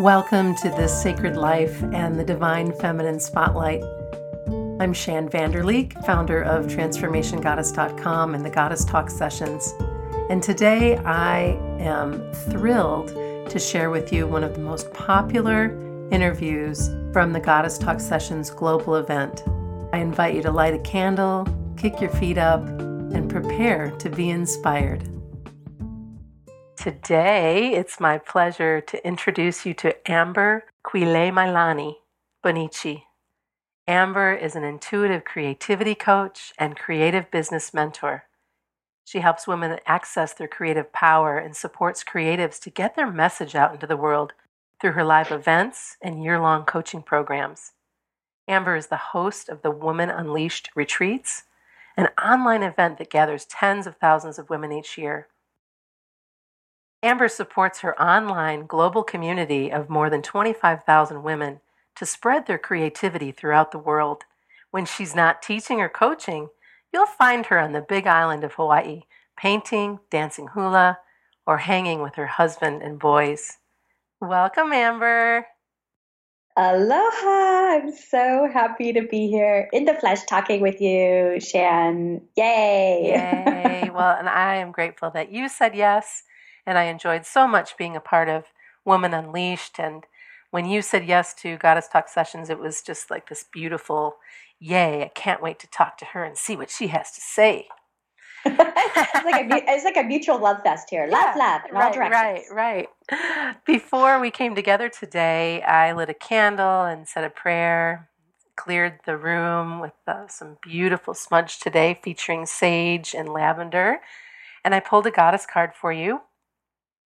Welcome to This Sacred Life and the Divine Feminine Spotlight. I'm Shann Vander Leek, founder of TransformationGoddess.com and the Goddess Talk Sessions. And today I am thrilled to share with you one of the most popular interviews from the Goddess Talk Sessions global event. I invite you to light a candle, kick your feet up, and prepare to be inspired. Today, it's my pleasure to introduce you to Amber Kuileimailani Bonnici. Amber is an intuitive creativity coach and creative business mentor. She helps women access their creative power and supports creatives to get their message out into the world through her live events and year long coaching programs. Amber is the host of the Woman Unleashed Retreats, an online event that gathers tens of thousands of women each year. Amber supports her online global community of more than 25,000 women to spread their creativity throughout the world. When she's not teaching or coaching, you'll find her on the big island of Hawaii, painting, dancing hula, or hanging with her husband and boys. Welcome, Amber. Aloha! I'm so happy to be here in the flesh talking with you, Shann. Yay! Yay! well, and I am grateful that you said yes and I enjoyed so much being a part of Woman Unleashed. And when you said yes to Goddess Talk Sessions, it was just like this beautiful, yay, I can't wait to talk to her and see what she has to say. it's, like a, it's like a mutual love fest here. Laugh, yeah, laugh in right, all directions. Right, right. Before we came together today, I lit a candle and said a prayer, cleared the room with uh, some beautiful smudge today featuring sage and lavender. And I pulled a goddess card for you.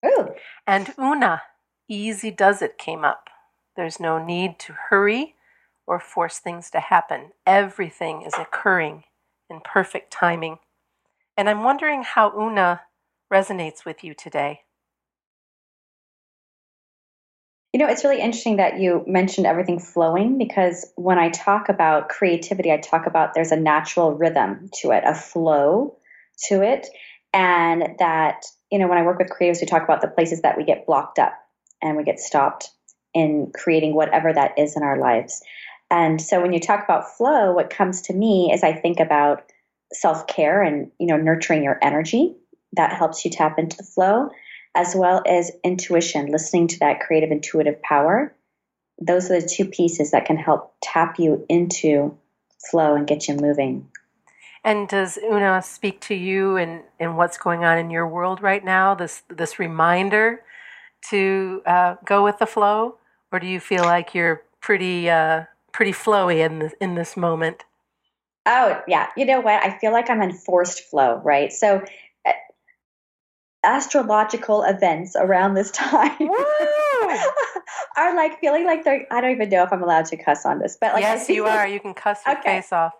Ooh. And Una, easy does it, came up. There's no need to hurry or force things to happen. Everything is occurring in perfect timing. And I'm wondering how Una resonates with you today. You know, it's really interesting that you mentioned everything flowing because when I talk about creativity, I talk about there's a natural rhythm to it, a flow to it, and that you know, when I work with creatives, we talk about the places that we get blocked up and we get stopped in creating whatever that is in our lives. And so when you talk about flow, what comes to me is I think about self-care and, you know, nurturing your energy. That helps you tap into the flow, as well as intuition, listening to that creative intuitive power. Those are the two pieces that can help tap you into flow and get you moving. And does Una speak to you and, and what's going on in your world right now? This this reminder to uh, go with the flow, or do you feel like you're pretty uh, pretty flowy in this, in this moment? Oh yeah, you know what? I feel like I'm in forced flow, right? So uh, astrological events around this time are like feeling like they're I don't even know if I'm allowed to cuss on this, but like Yes, you are. You can cuss your okay. face off.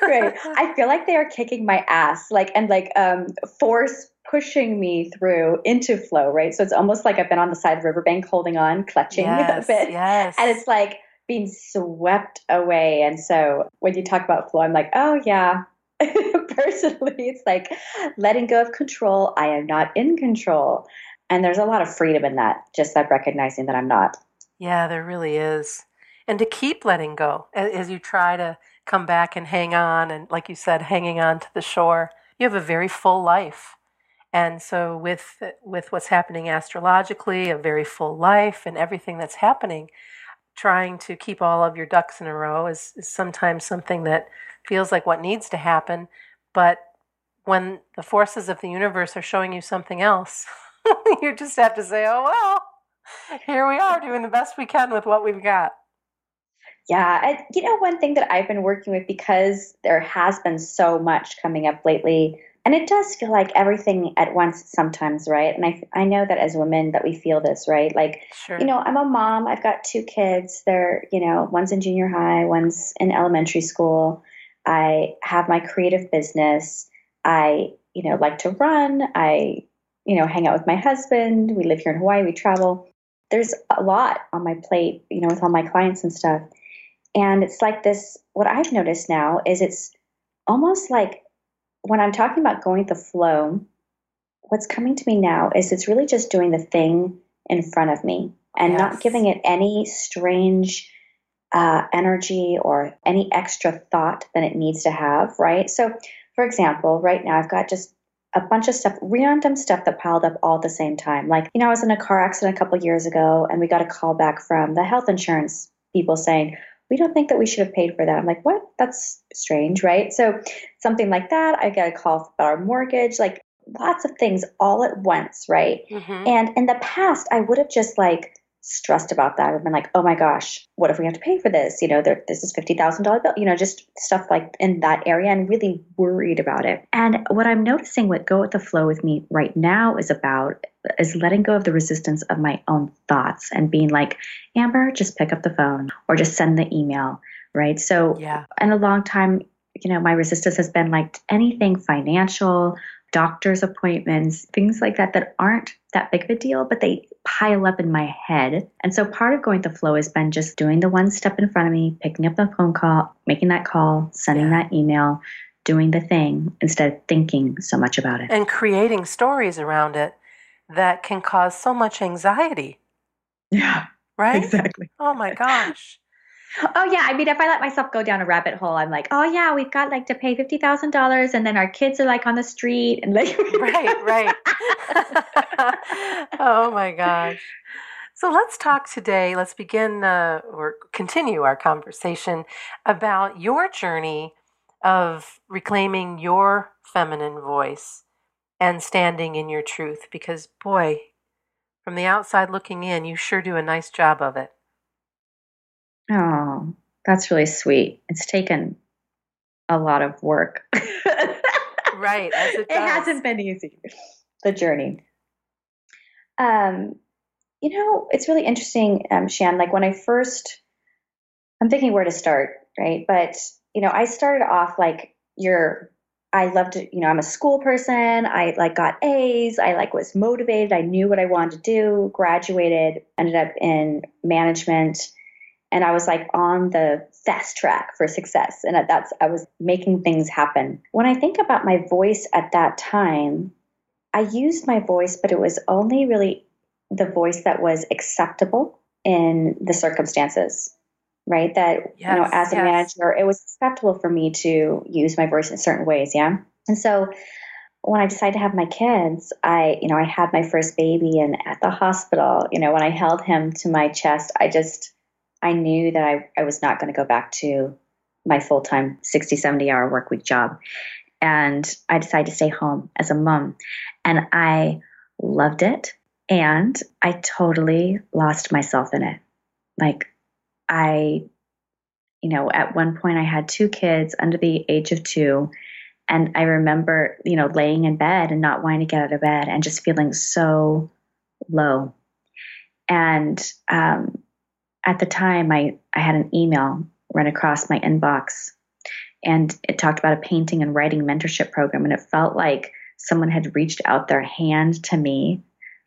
Great. I feel like they are kicking my ass, like and like um force pushing me through into flow, right? So it's almost like I've been on the side of the riverbank holding on, clutching yes, a bit. Yes. And it's like being swept away. And so when you talk about flow, I'm like, oh yeah. Personally, it's like letting go of control. I am not in control. And there's a lot of freedom in that, just that recognizing that I'm not. Yeah, there really is. And to keep letting go as you try to come back and hang on and like you said hanging on to the shore. You have a very full life. And so with with what's happening astrologically a very full life and everything that's happening trying to keep all of your ducks in a row is, is sometimes something that feels like what needs to happen. But when the forces of the universe are showing you something else you just have to say oh well here we are doing the best we can with what we've got yeah, I, you know, one thing that I've been working with because there has been so much coming up lately, and it does feel like everything at once sometimes, right? And I, I know that as women that we feel this, right? Like, sure. you know, I'm a mom. I've got two kids. They're, you know, one's in junior high, one's in elementary school. I have my creative business. I, you know, like to run. I, you know, hang out with my husband. We live here in Hawaii. We travel. There's a lot on my plate, you know, with all my clients and stuff. And it's like this what I've noticed now is it's almost like when I'm talking about going with the flow, what's coming to me now is it's really just doing the thing in front of me. and Yes. not giving it any strange uh, energy or any extra thought than it needs to have, right? So, for example, right now I've got just a bunch of stuff, random stuff that piled up all at the same time. Like, you know, I was in a car accident a couple years ago and we got a call back from the health insurance people saying, we don't think that we should have paid for that. I'm like, what? That's strange, right? So, something like that. I get a call about our mortgage, like lots of things all at once, right? Mhm. And in the past, I would have just like stressed about that. I've been like, oh my gosh, what if we have to pay for this? You know, there, this is fifty thousand dollar bill. You know, just stuff like in that area, and really worried about it. And what I'm noticing, what go with the flow with me right now is about is letting go of the resistance of my own thoughts and being like, Amber, just pick up the phone or just send the email, right? So Yeah. in a long time, you know, my resistance has been like anything financial, doctor's appointments, things like that that aren't that big of a deal, but they pile up in my head. And so part of going to flow has been just doing the one step in front of me, picking up the phone call, making that call, sending Yeah. that email, doing the thing instead of thinking so much about it. And creating stories around it that can cause so much anxiety, Yeah, right? exactly. Oh my gosh. Oh yeah, I mean, if I let myself go down a rabbit hole, I'm like, oh yeah, we've got like to pay fifty thousand dollars, and then our kids are like on the street, and like, right, right. oh my gosh. So let's talk today. Let's begin uh, or continue our conversation about your journey of reclaiming your feminine voice and standing in your truth. Because, boy, from the outside looking in, you sure do a nice job of it. Oh, that's really sweet. It's taken a lot of work. Right, as it it hasn't been easy, the journey. Um, you know, it's really interesting, um, Shann. Like when I first, I'm thinking where to start, right? But you know, I started off like you're. I loved it. You know, I'm a school person. I like got A's. I like was motivated. I knew what I wanted to do. Graduated. Ended up in management and I was like on the fast track for success. And that's I was making things happen. When I think about my voice at that time, I used my voice, but it was only really the voice that was acceptable in the circumstances. Right? That you know, Yes, as a yes. manager, it was acceptable for me to use my voice in certain ways, yeah. And so when I decided to have my kids, I, you know, I had my first baby and at the hospital, you know, when I held him to my chest, I just I knew that I, I was not going to go back to my full time 60, 70 hour work week job. And I decided to stay home as a mom. And I loved it. And I totally lost myself in it. Like, I, you know, at one point I had two kids under the age of two. And I remember, you know, laying in bed and not wanting to get out of bed and just feeling so low. And um, at the time, I, I had an email run across my inbox and it talked about a painting and writing mentorship program. And it felt like someone had reached out their hand to me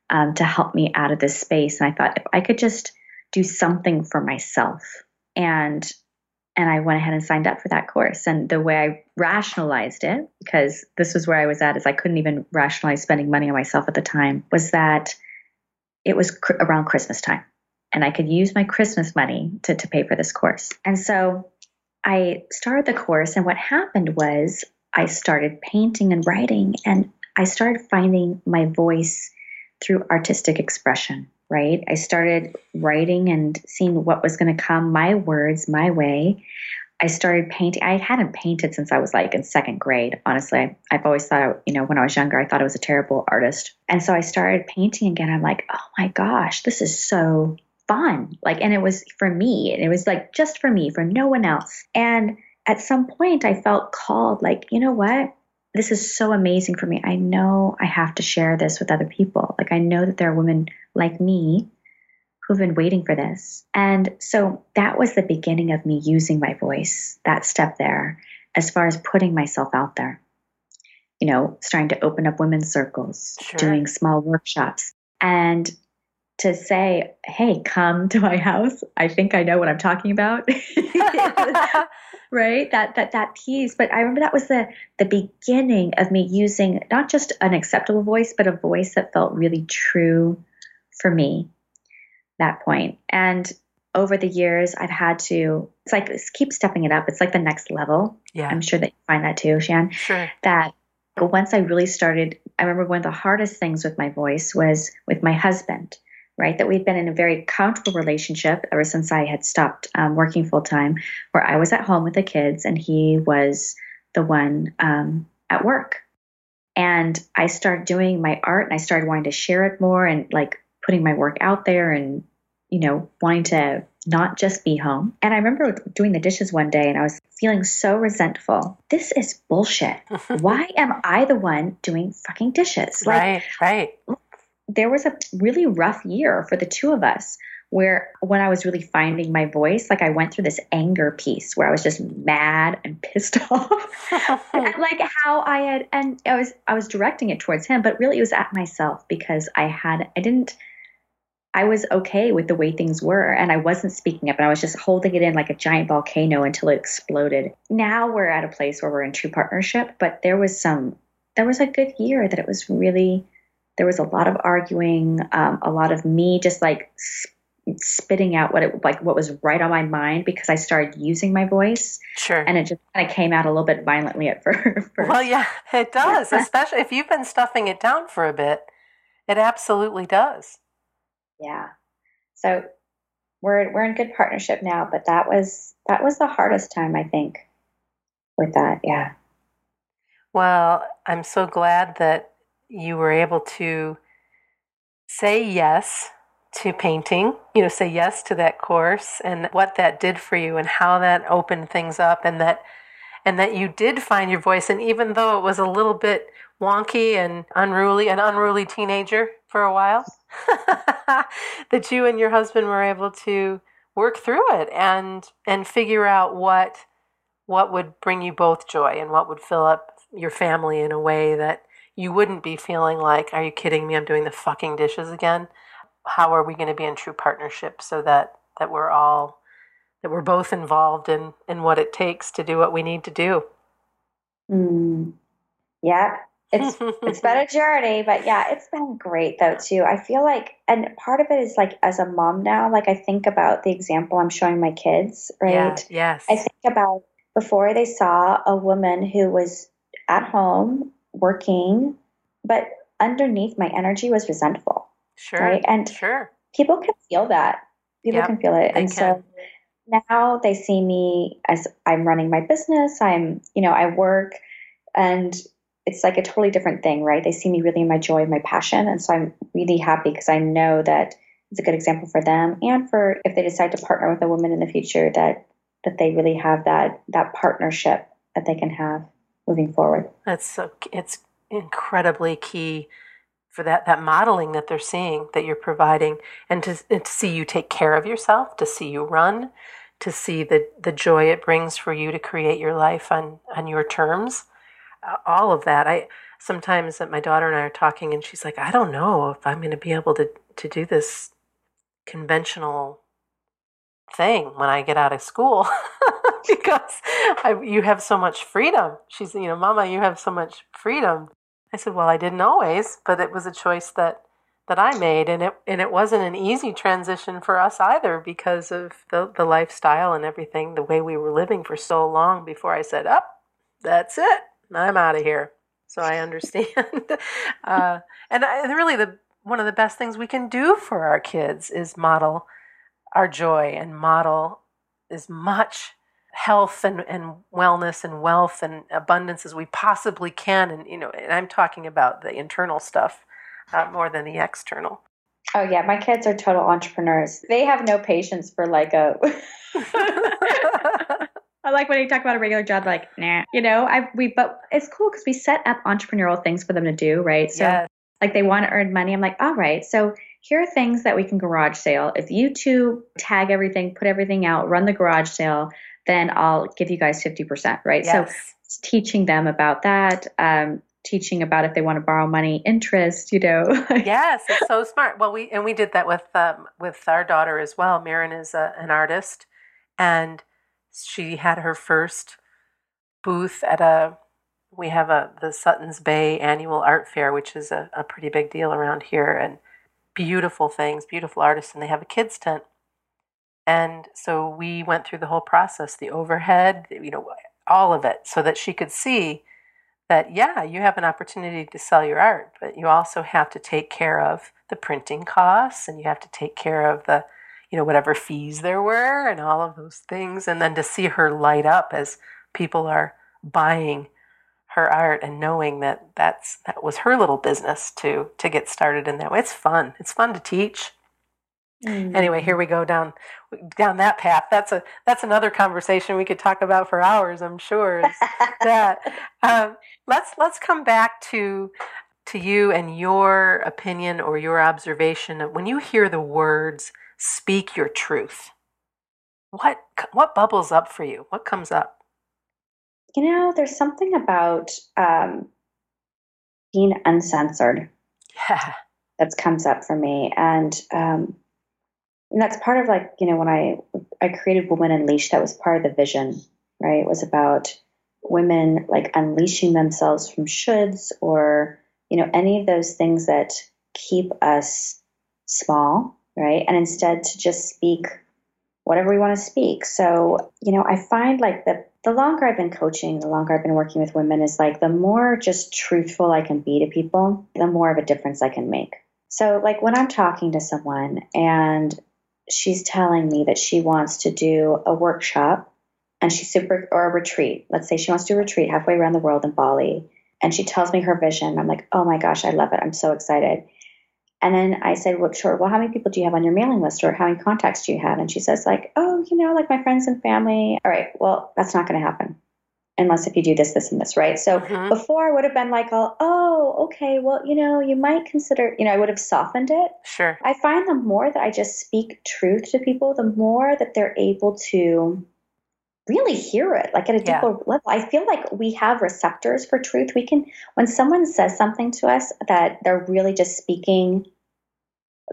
um, to help me out of this space. And I thought if I could just do something for myself and and I went ahead and signed up for that course. And the way I rationalized it, because this was where I was at, is I couldn't even rationalize spending money on myself at the time, was that it was cr- around Christmas time and I could use my Christmas money to, to pay for this course. And so I started the course, and what happened was I started painting and writing, and I started finding my voice through artistic expression, right? I started writing and seeing what was going to come, my words, my way. I started painting. I hadn't painted since I was like in second grade. Honestly, I've always thought, I, you know, when I was younger, I thought I was a terrible artist. And so I started painting again. I'm like, oh my gosh, this is so fun. Like, and it was for me, and it was like just for me, for no one else. And at some point, I felt called, like, you know what? This is so amazing for me. I know I have to share this with other people. Like, I know that there are women like me who've been waiting for this. And so that was the beginning of me using my voice, that step there, as far as putting myself out there. You know, starting to open up women's circles, Sure. doing small workshops. And to say, hey, come to my house. I think I know what I'm talking about. right? That that that piece. But I remember that was the the beginning of me using not just an acceptable voice, but a voice that felt really true for me. that point. And over the years, I've had to, it's like, keep stepping it up. It's like the next level. Yeah. I'm sure that you find that too, Shann. Sure. That once I really started, I remember one of the hardest things with my voice was with my husband, right? That we'd been in a very comfortable relationship ever since I had stopped um, working full time, where I was at home with the kids and he was the one um, at work. And I started doing my art and I started wanting to share it more and like putting my work out there and, you know, wanting to not just be home. And I remember doing the dishes one day and I was feeling so resentful. This is bullshit. Why am I the one doing fucking dishes? Like, right, right. There was a really rough year for the two of us where when I was really finding my voice, like I went through this anger piece where I was just mad and pissed off. like how I had and I was I was directing it towards him, but really it was at myself because I had I didn't I was okay with the way things were and I wasn't speaking up and I was just holding it in like a giant volcano until it exploded. Now we're at a place where we're in true partnership, but there was some there was a good year that it was really there was a lot of arguing, um, a lot of me just like spitting out what it like what was right on my mind because I started using my voice. Sure. And it just kind of came out a little bit violently at first. Well, yeah, it does, especially if you've been stuffing it down for a bit. It absolutely does. Yeah. So we're we're in good partnership now, but that was that was the hardest time I think with that. Yeah. Well, I'm so glad that you were able to say yes to painting, you know, say yes to that course and what that did for you and how that opened things up and that and that you did find your voice. And even though it was a little bit wonky and unruly an unruly teenager for a while that you and your husband were able to work through it and and figure out what what would bring you both joy and what would fill up your family in a way that you wouldn't be feeling like are you kidding me? I'm doing the fucking dishes again? How are we going to be in true partnership so that that we're all that we're both involved in in what it takes to do what we need to do? Mm. yeah it's it's been a journey but yeah it's been great though too. I feel like and part of it is like as a mom now like i think about the example i'm showing my kids right? yeah, yes. I think about before they saw a woman who was at home working but underneath my energy was resentful Sure. Right. And sure. people can feel that. People yep, can feel it. And so now they see me as I'm running my business. I'm, you know, I work and it's like a totally different thing, right? They see me really in my joy, my passion. And so I'm really happy because I know that it's a good example for them and for if they decide to partner with a woman in the future that that they really have that that partnership that they can have moving forward. That's so it's incredibly key for that that modeling that they're seeing that you're providing and to, and to see you take care of yourself to see you run to see the the joy it brings for you to create your life on on your terms uh, all of that i sometimes that my daughter and i are talking and she's like i don't know if i'm going to be able to to do this conventional thing when i get out of school because I, you have so much freedom. She's you know mama you have so much freedom. I said, "Well, I didn't always, but it was a choice that that I made, and it and it wasn't an easy transition for us either because of the the lifestyle and everything, the way we were living for so long before I said, "Up, oh, that's it, I'm out of here." So I understand, uh, and, I, really the one of the best things we can do for our kids is model our joy and model as much health and, and wellness and wealth and abundance as we possibly can and you know and i'm talking about the internal stuff uh, more than the external oh yeah my kids are total entrepreneurs they have no patience for like a I like when you talk about a regular job, like, nah, you know, I, we, but it's cool because we set up entrepreneurial things for them to do, right? So, yes. like, they want to earn money. I'm like, all right, so here are things that we can garage sale. If you two tag everything, put everything out, run the garage sale, then I'll give you guys 50%, right? Yes. So teaching them about that, um, teaching about if they want to borrow money, interest, you know. yes, it's so smart. Well, we and we did that with um, with our daughter as well. Marin is a, an artist, and she had her first booth at a. We have a the Suttons Bay annual art fair, which is a, a pretty big deal around here, and beautiful things, beautiful artists, and they have a kids' tent. And so we went through the whole process, the overhead, you know, all of it, so that she could see that, yeah, you have an opportunity to sell your art, but you also have to take care of the printing costs and you have to take care of the, you know, whatever fees there were and all of those things. And then to see her light up as people are buying her art and knowing that that's that was her little business to to get started in that way. It's fun. It's fun to teach. Mm. Anyway, here we go down down that path. That's a that's another conversation we could talk about for hours. I'm sure. that um, let's let's come back to to you and your opinion or your observation when you hear the words "speak your truth." What what bubbles up for you? What comes up? You know, there's something about um, being uncensored. Yeah. That comes up for me, and um, and that's part of like you know when I I created Woman Unleashed, that was part of the vision, right? It was about women like unleashing themselves from shoulds or you know any of those things that keep us small, right? And instead to just speak whatever we want to speak. So, you know, I find like the the longer I've been coaching, the longer I've been working with women is like the more just truthful I can be to people, the more of a difference I can make. So, like when I'm talking to someone and she's telling me that she wants to do a workshop and she's super or a retreat. Let's say she wants to do a retreat halfway around the world in Bali. And she tells me her vision. I'm like, oh my gosh, I love it. I'm so excited. And then I said, well, sure. Well, how many people do you have on your mailing list or how many contacts do you have? And she says, like, oh, you know, like my friends and family. All right. Well, that's not going to happen unless if you do this, this, and this, right? So mm-hmm. before I would have been like, oh, okay, well, you know, you might consider, you know, I would have softened it. Sure. I find the more that I just speak truth to people, the more that they're able to really hear it, like at a deeper yeah. level. I feel like we have receptors for truth. We can, when someone says something to us that they're really just speaking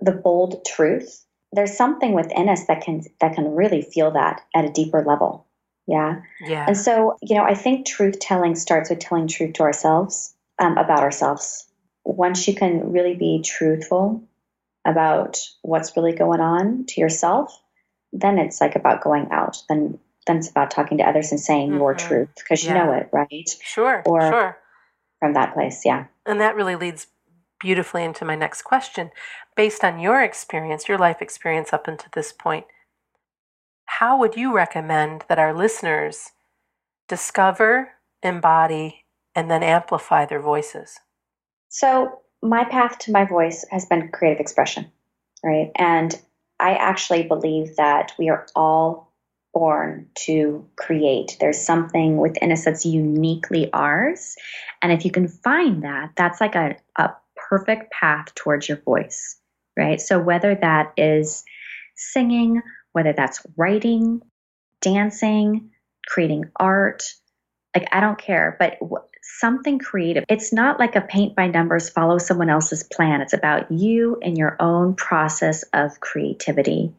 the bold truth, there's something within us that can that can really feel that at a deeper level. Yeah. Yeah. And so, you know, I think truth telling starts with telling truth to ourselves um, about ourselves. Once you can really be truthful about what's really going on to yourself, then it's like about going out. Then then it's about talking to others and saying mm-hmm. your truth because yeah. you know it, right? Sure. Or sure. from that place, yeah. And that really leads beautifully into my next question. Based on your experience, your life experience up until this point, how would you recommend that our listeners discover, embody, and then amplify their voices? So, my path to my voice has been creative expression, right? And I actually believe that we are all born to create. There's something within us that's uniquely ours. And if you can find that, that's like a, a perfect path towards your voice, right? So, whether that is singing, whether that's writing, dancing, creating art. Like, I don't care, but something creative. It's not like a paint by numbers, follow someone else's plan. It's about you and your own process of creativity.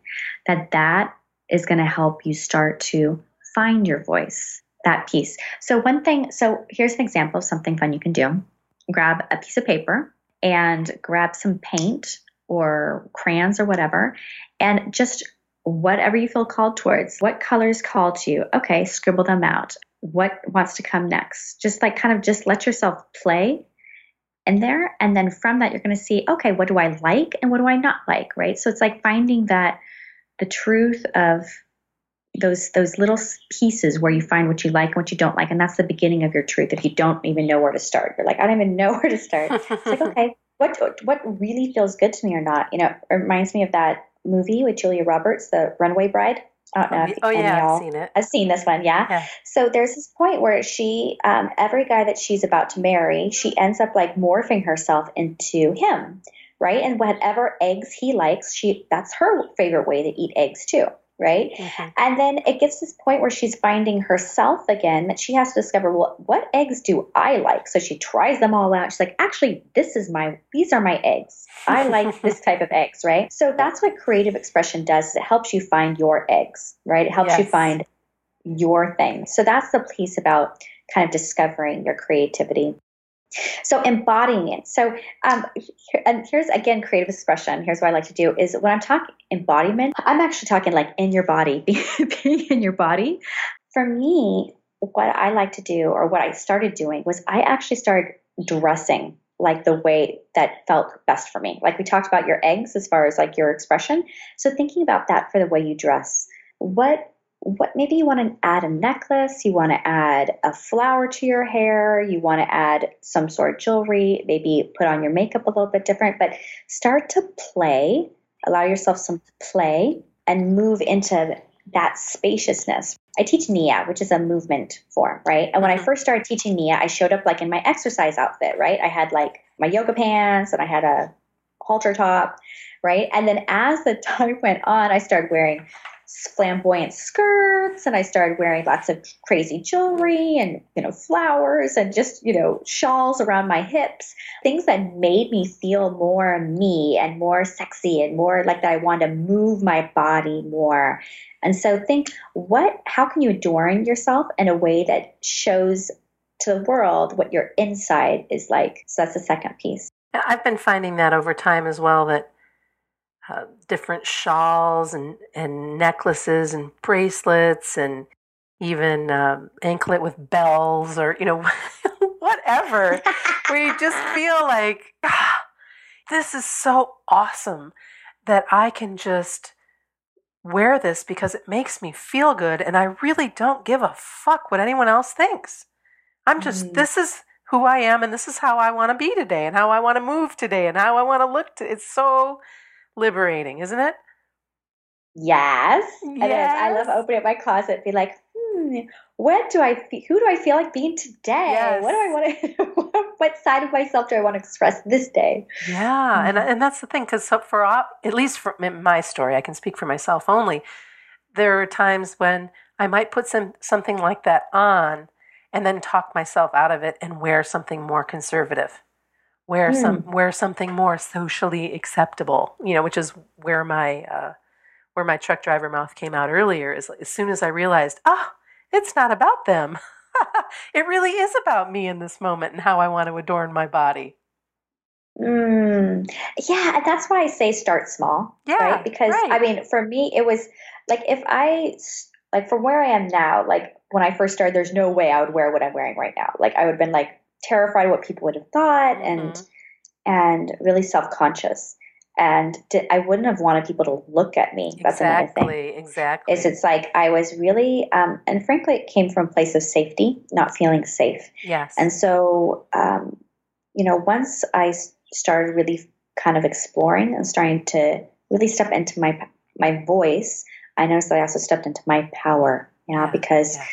That that is going to help you start to find your voice, that piece. So, one thing, so here's an example of something fun you can do grab a piece of paper and grab some paint or crayons or whatever, and just whatever you feel called towards. What colors call to you? Okay, scribble them out. What wants to come next? Just like kind of just let yourself play in there. And then from that, you're going to see, okay, what do I like and what do I not like, right? So it's like finding that the truth of those those little pieces where you find what you like and what you don't like and that's the beginning of your truth if you don't even know where to start you're like i don't even know where to start it's like okay what what really feels good to me or not you know it reminds me of that movie with Julia Roberts, The Runaway Bride. I don't know. Oh, yeah, I've seen it. I've seen this one, yeah. yeah. So there's this point where she, um, every guy that she's about to marry, she ends up like morphing herself into him, right? And whatever eggs he likes, she that's her favorite way to eat eggs too right? Mm-hmm. And then it gets this point where she's finding herself again that she has to discover, well, what eggs do I like? So she tries them all out. She's like, actually, this is my, these are my eggs. I like this type of eggs, right? So that's what creative expression does. Is it helps you find your eggs, right? It helps yes. you find your thing. So that's the piece about kind of discovering your creativity. So embodying it. So, um, here, and here's again creative expression. Here's what I like to do is when I'm talking embodiment, I'm actually talking like in your body, being in your body. For me, what I like to do, or what I started doing, was I actually started dressing like the way that felt best for me. Like we talked about your eggs as far as like your expression. So thinking about that for the way you dress. What what maybe you want to add a necklace, you want to add a flower to your hair, you want to add some sort of jewelry, maybe put on your makeup a little bit different, but start to play, allow yourself some play and move into that spaciousness. I teach Nia, which is a movement form, right? And when I mm-hmm. first started teaching Nia, I showed up like in my exercise outfit, right? I had like my yoga pants and I had a halter top, right? And then as the time went on, I started wearing flamboyant skirts and I started wearing lots of crazy jewelry and you know flowers and just you know shawls around my hips things that made me feel more me and more sexy and more like that I wanted to move my body more. And so think what how can you adorn yourself in a way that shows to the world what your inside is like? So that's the second piece. I've been finding that over time as well that uh, different shawls and, and necklaces and bracelets and even um, anklet with bells or you know whatever where you just feel like ah, this is so awesome that i can just wear this because it makes me feel good and i really don't give a fuck what anyone else thinks i'm just mm. this is who i am and this is how i want to be today and how i want to move today and how i want to look to, it's so liberating, isn't it? Yes, yes. I love opening up my closet, be like, hmm, what do I? Fe- who do I feel like being today? Yes. What do I want to? what side of myself do I want to express this day? Yeah, mm-hmm. and and that's the thing, because for at least for my story, I can speak for myself only. There are times when I might put some something like that on, and then talk myself out of it and wear something more conservative wear mm. some wear something more socially acceptable you know which is where my uh, where my truck driver mouth came out earlier is as soon as i realized ah oh, it's not about them it really is about me in this moment and how i want to adorn my body mm. yeah that's why i say start small yeah right because right. i mean for me it was like if i like from where i am now like when i first started there's no way i would wear what i'm wearing right now like i would have been like terrified what people would have thought and mm-hmm. and really self-conscious and did, I wouldn't have wanted people to look at me. That's exactly, another thing. Exactly. Is it's like I was really, um, and frankly, it came from a place of safety, not feeling safe. Yes. And so, um, you know, once I started really kind of exploring and starting to really step into my my voice, I noticed that I also stepped into my power. You know, yeah, because yeah.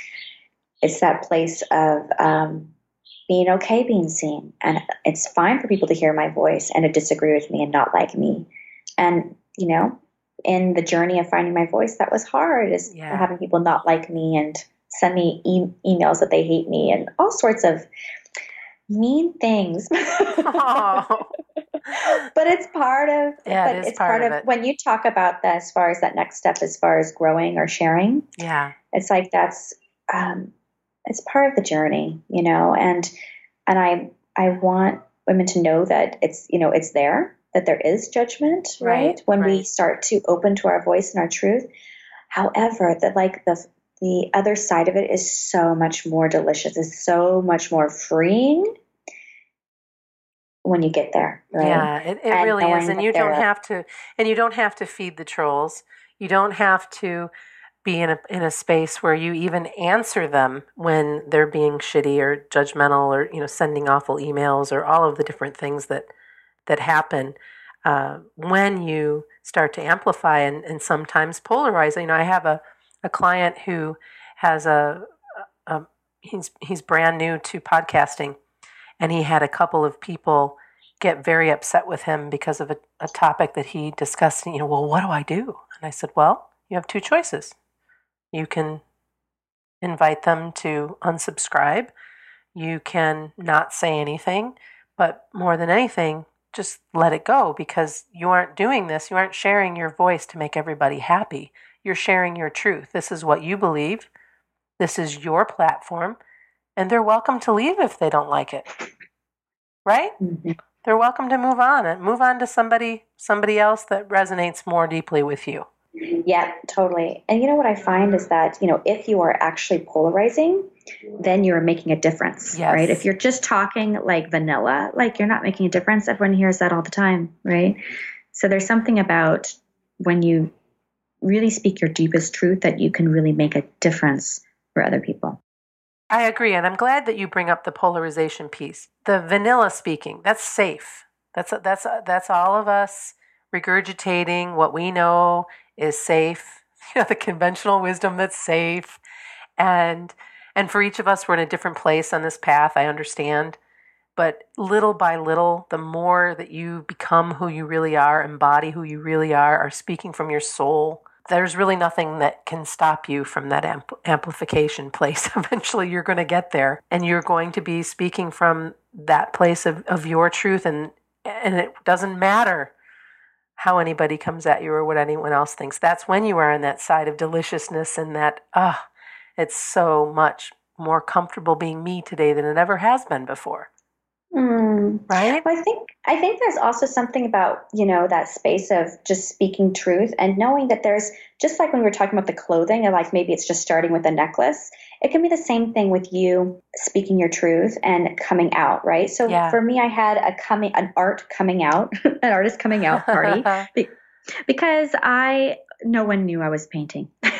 it's that place of um, being okay being seen. And it's fine for people to hear my voice and to disagree with me and not like me. And, you know, in the journey of finding my voice, that was hard is yeah. having people not like me and send me e- emails that they hate me and all sorts of mean things. oh. but it's part of yeah, it it's part, part, of, of when you talk about that as far as that next step as far as growing or sharing. Yeah. It's like that's um it's part of the journey, you know, and and I I want women to know that it's you know it's there that there is judgment, right? right when right. we start to open to our voice and our truth. However, that like the the other side of it is so much more delicious. It's so much more freeing when you get there. Right? Yeah, it, it really is, and you don't have to, and you don't have to feed the trolls. You don't have to be in a in a space where you even answer them when they're being shitty or judgmental or you know sending awful emails or all of the different things that that happen uh, when you start to amplify and, and sometimes polarize. You know, I have a, a client who has a, a he's he's brand new to podcasting, and he had a couple of people get very upset with him because of a, a topic that he discussed. And, you know, well, what do I do? And I said, well, you have two choices you can invite them to unsubscribe. You can not say anything, but more than anything, just let it go because you aren't doing this. You aren't sharing your voice to make everybody happy. You're sharing your truth. This is what you believe. This is your platform, and they're welcome to leave if they don't like it. right? Mm-hmm. They're welcome to move on and move on to somebody somebody else that resonates more deeply with you. Yeah, totally. And you know what I find is that, you know, if you are actually polarizing, then you're making a difference, yes. right? If you're just talking like vanilla, like you're not making a difference. Everyone hears that all the time, right? So there's something about when you really speak your deepest truth that you can really make a difference for other people. I agree. And I'm glad that you bring up the polarization piece. The vanilla speaking, that's safe. That's, that's, that's all of us regurgitating what we know is safe, you know, the conventional wisdom that's safe. And and for each of us we're in a different place on this path, I understand. But little by little, the more that you become who you really are, embody who you really are, are speaking from your soul, there's really nothing that can stop you from that amp- amplification place. Eventually, you're going to get there and you're going to be speaking from that place of, of your truth. And, and it doesn't matter how anybody comes at you or what anyone else thinks. That's when you are on that side of deliciousness and that, ah, it's so much more comfortable being me today than it ever has been before. Mm. Right? Well, I think I think there's also something about you know that space of just speaking truth and knowing that there's just like when we were talking about the clothing and like maybe it's just starting with a necklace. It can be the same thing with you speaking your truth and coming out, right? So yeah. for me, I had a coming an art coming out, an artist coming out party because I no one knew I was painting.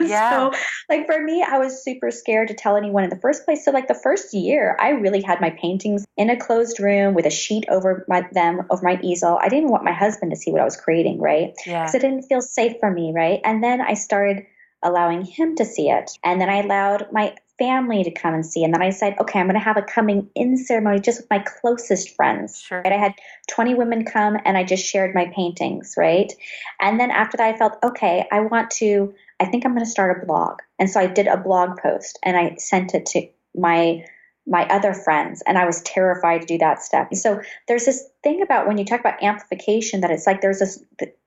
Yeah. so, like for me, I was super scared to tell anyone in the first place. So, like the first year, I really had my paintings in a closed room with a sheet over my them over my easel. I didn't want my husband to see what I was creating, right? Yeah. Because it didn't feel safe for me, right? And then I started allowing him to see it, and then I allowed my family to come and see. And then I said, okay, I'm going to have a coming in ceremony just with my closest friends. Sure. Right? I had 20 women come and I just shared my paintings, right? And then after that, I felt, okay, I want to, I think I'm going to start a blog. And so I did a blog post and I sent it to my my other friends and I was terrified to do that step. So there's this thing about when you talk about amplification that it's like there's this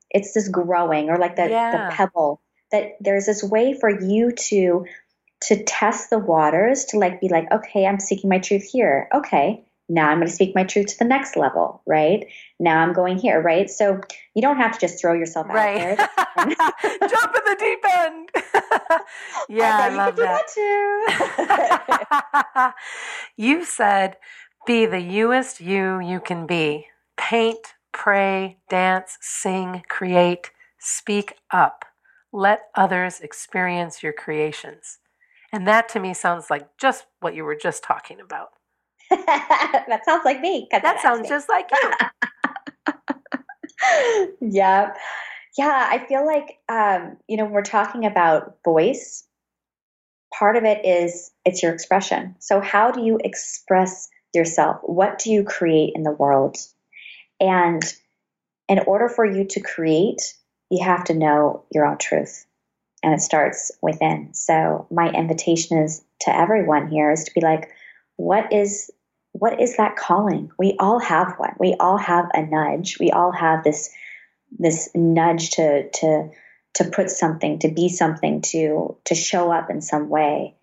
it's this growing or like the, yeah. the pebble that there's this way for you to to test the waters to like be like okay i'm seeking my truth here. Okay now i'm going to speak my truth to the next level right? Now i'm going here right? So you don't have to just throw yourself out right. there. Jump in the deep end. Yeah i, I love that. that too. You said be the youest you you can be. Paint pray dance sing create speak up let others experience your creations and that to me sounds like just what you were just talking about. that sounds like me. That sounds just like you. yeah. Yeah. I feel like, um, you know, when we're talking about voice, part of it is it's your expression. So, how do you express yourself? What do you create in the world? And in order for you to create, you have to know your own truth and it starts within. So my invitation is to everyone here is to be like, what is what is that calling? We all have one. We all have a nudge. We all have this this nudge to to to put something, to be something, to to show up in some way.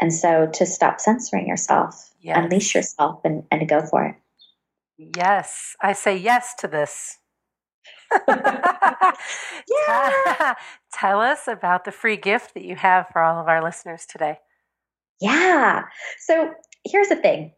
And so to stop censoring yourself, yes. unleash yourself and, and to go for it. Yes. I say yes to this. yeah. Tell us about the free gift that you have for all of our listeners today. Yeah. So here's the thing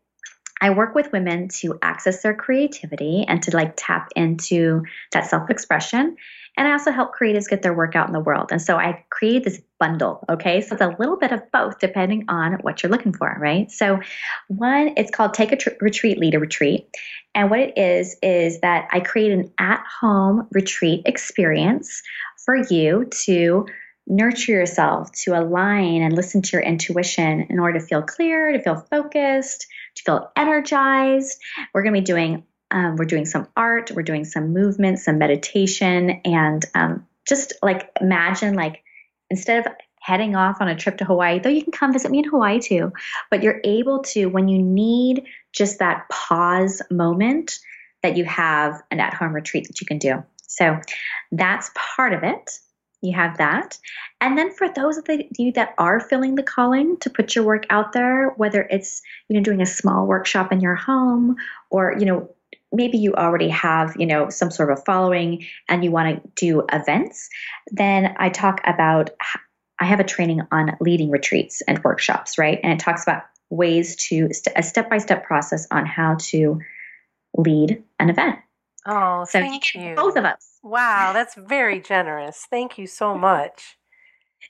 I work with women to access their creativity and to like tap into that self expression. And I also help creatives get their work out in the world. And so I create this bundle. Okay. So it's a little bit of both depending on what you're looking for. Right. So one, it's called Take a Tr- Retreat, Lead a Retreat. And what it is, is that I create an at home retreat experience for you to nurture yourself, to align and listen to your intuition in order to feel clear, to feel focused, to feel energized. We're going to be doing um, we're doing some art, we're doing some movement, some meditation, and um, just like imagine like instead of heading off on a trip to Hawaii, though you can come visit me in Hawaii too, but you're able to when you need just that pause moment that you have an at home retreat that you can do. So that's part of it. you have that. And then for those of you that are feeling the calling to put your work out there, whether it's, you know, doing a small workshop in your home or, you know, maybe you already have, you know, some sort of following and you want to do events, then I talk about I have a training on leading retreats and workshops, right? And it talks about ways to a step-by-step process on how to lead an event. Oh, so thank you. Both of us. Wow, that's very generous. Thank you so much.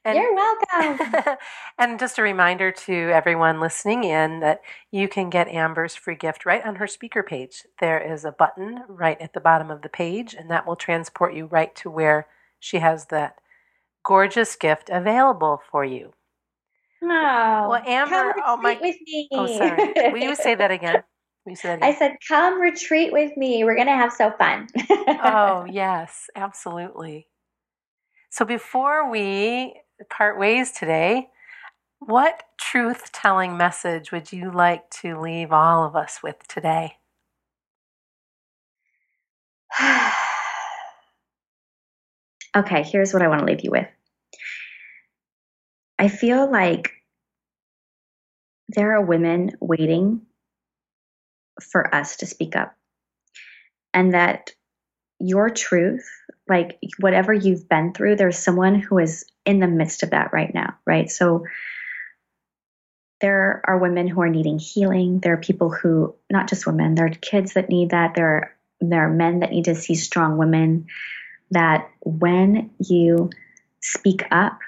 And, You're welcome. and just a reminder to everyone listening in that you can get Amber's free gift right on her speaker page. There is a button right at the bottom of the page, and that will transport you right to where she has that gorgeous gift available for you. Oh, well, Amber, oh my, with me. oh, sorry. Will you say that again? said I said, come retreat with me. We're going to have so fun. oh, yes, absolutely. So before we part ways today, what truth telling message would you like to leave all of us with today? okay, here's what I want to leave you with. I feel like there are women waiting for us to speak up. And that your truth, like whatever you've been through, there's someone who is in the midst of that right now, right? So there are women who are needing healing. There are people who, not just women, there are kids that need that. There are, there are men that need to see strong women. That when you speak up,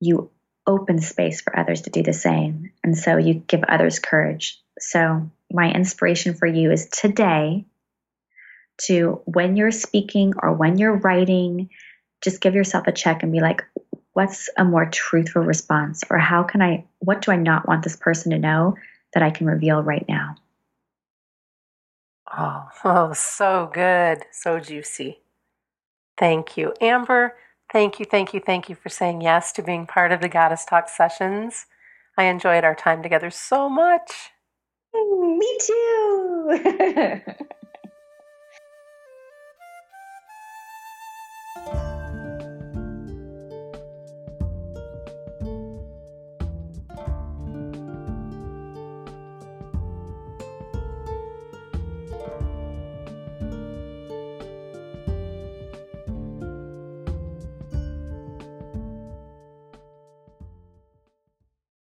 you open space for others to do the same. And so you give others courage. So my inspiration for you is today to when you're speaking or when you're writing, just give yourself a check and be like, what's a more truthful response? Or how can I, what do I not want this person to know that I can reveal right now? Oh, oh, so good. So juicy. Thank you. Amber, thank you, thank you, thank you for saying yes to being part of the Goddess Talk sessions. I enjoyed our time together so much. Me too.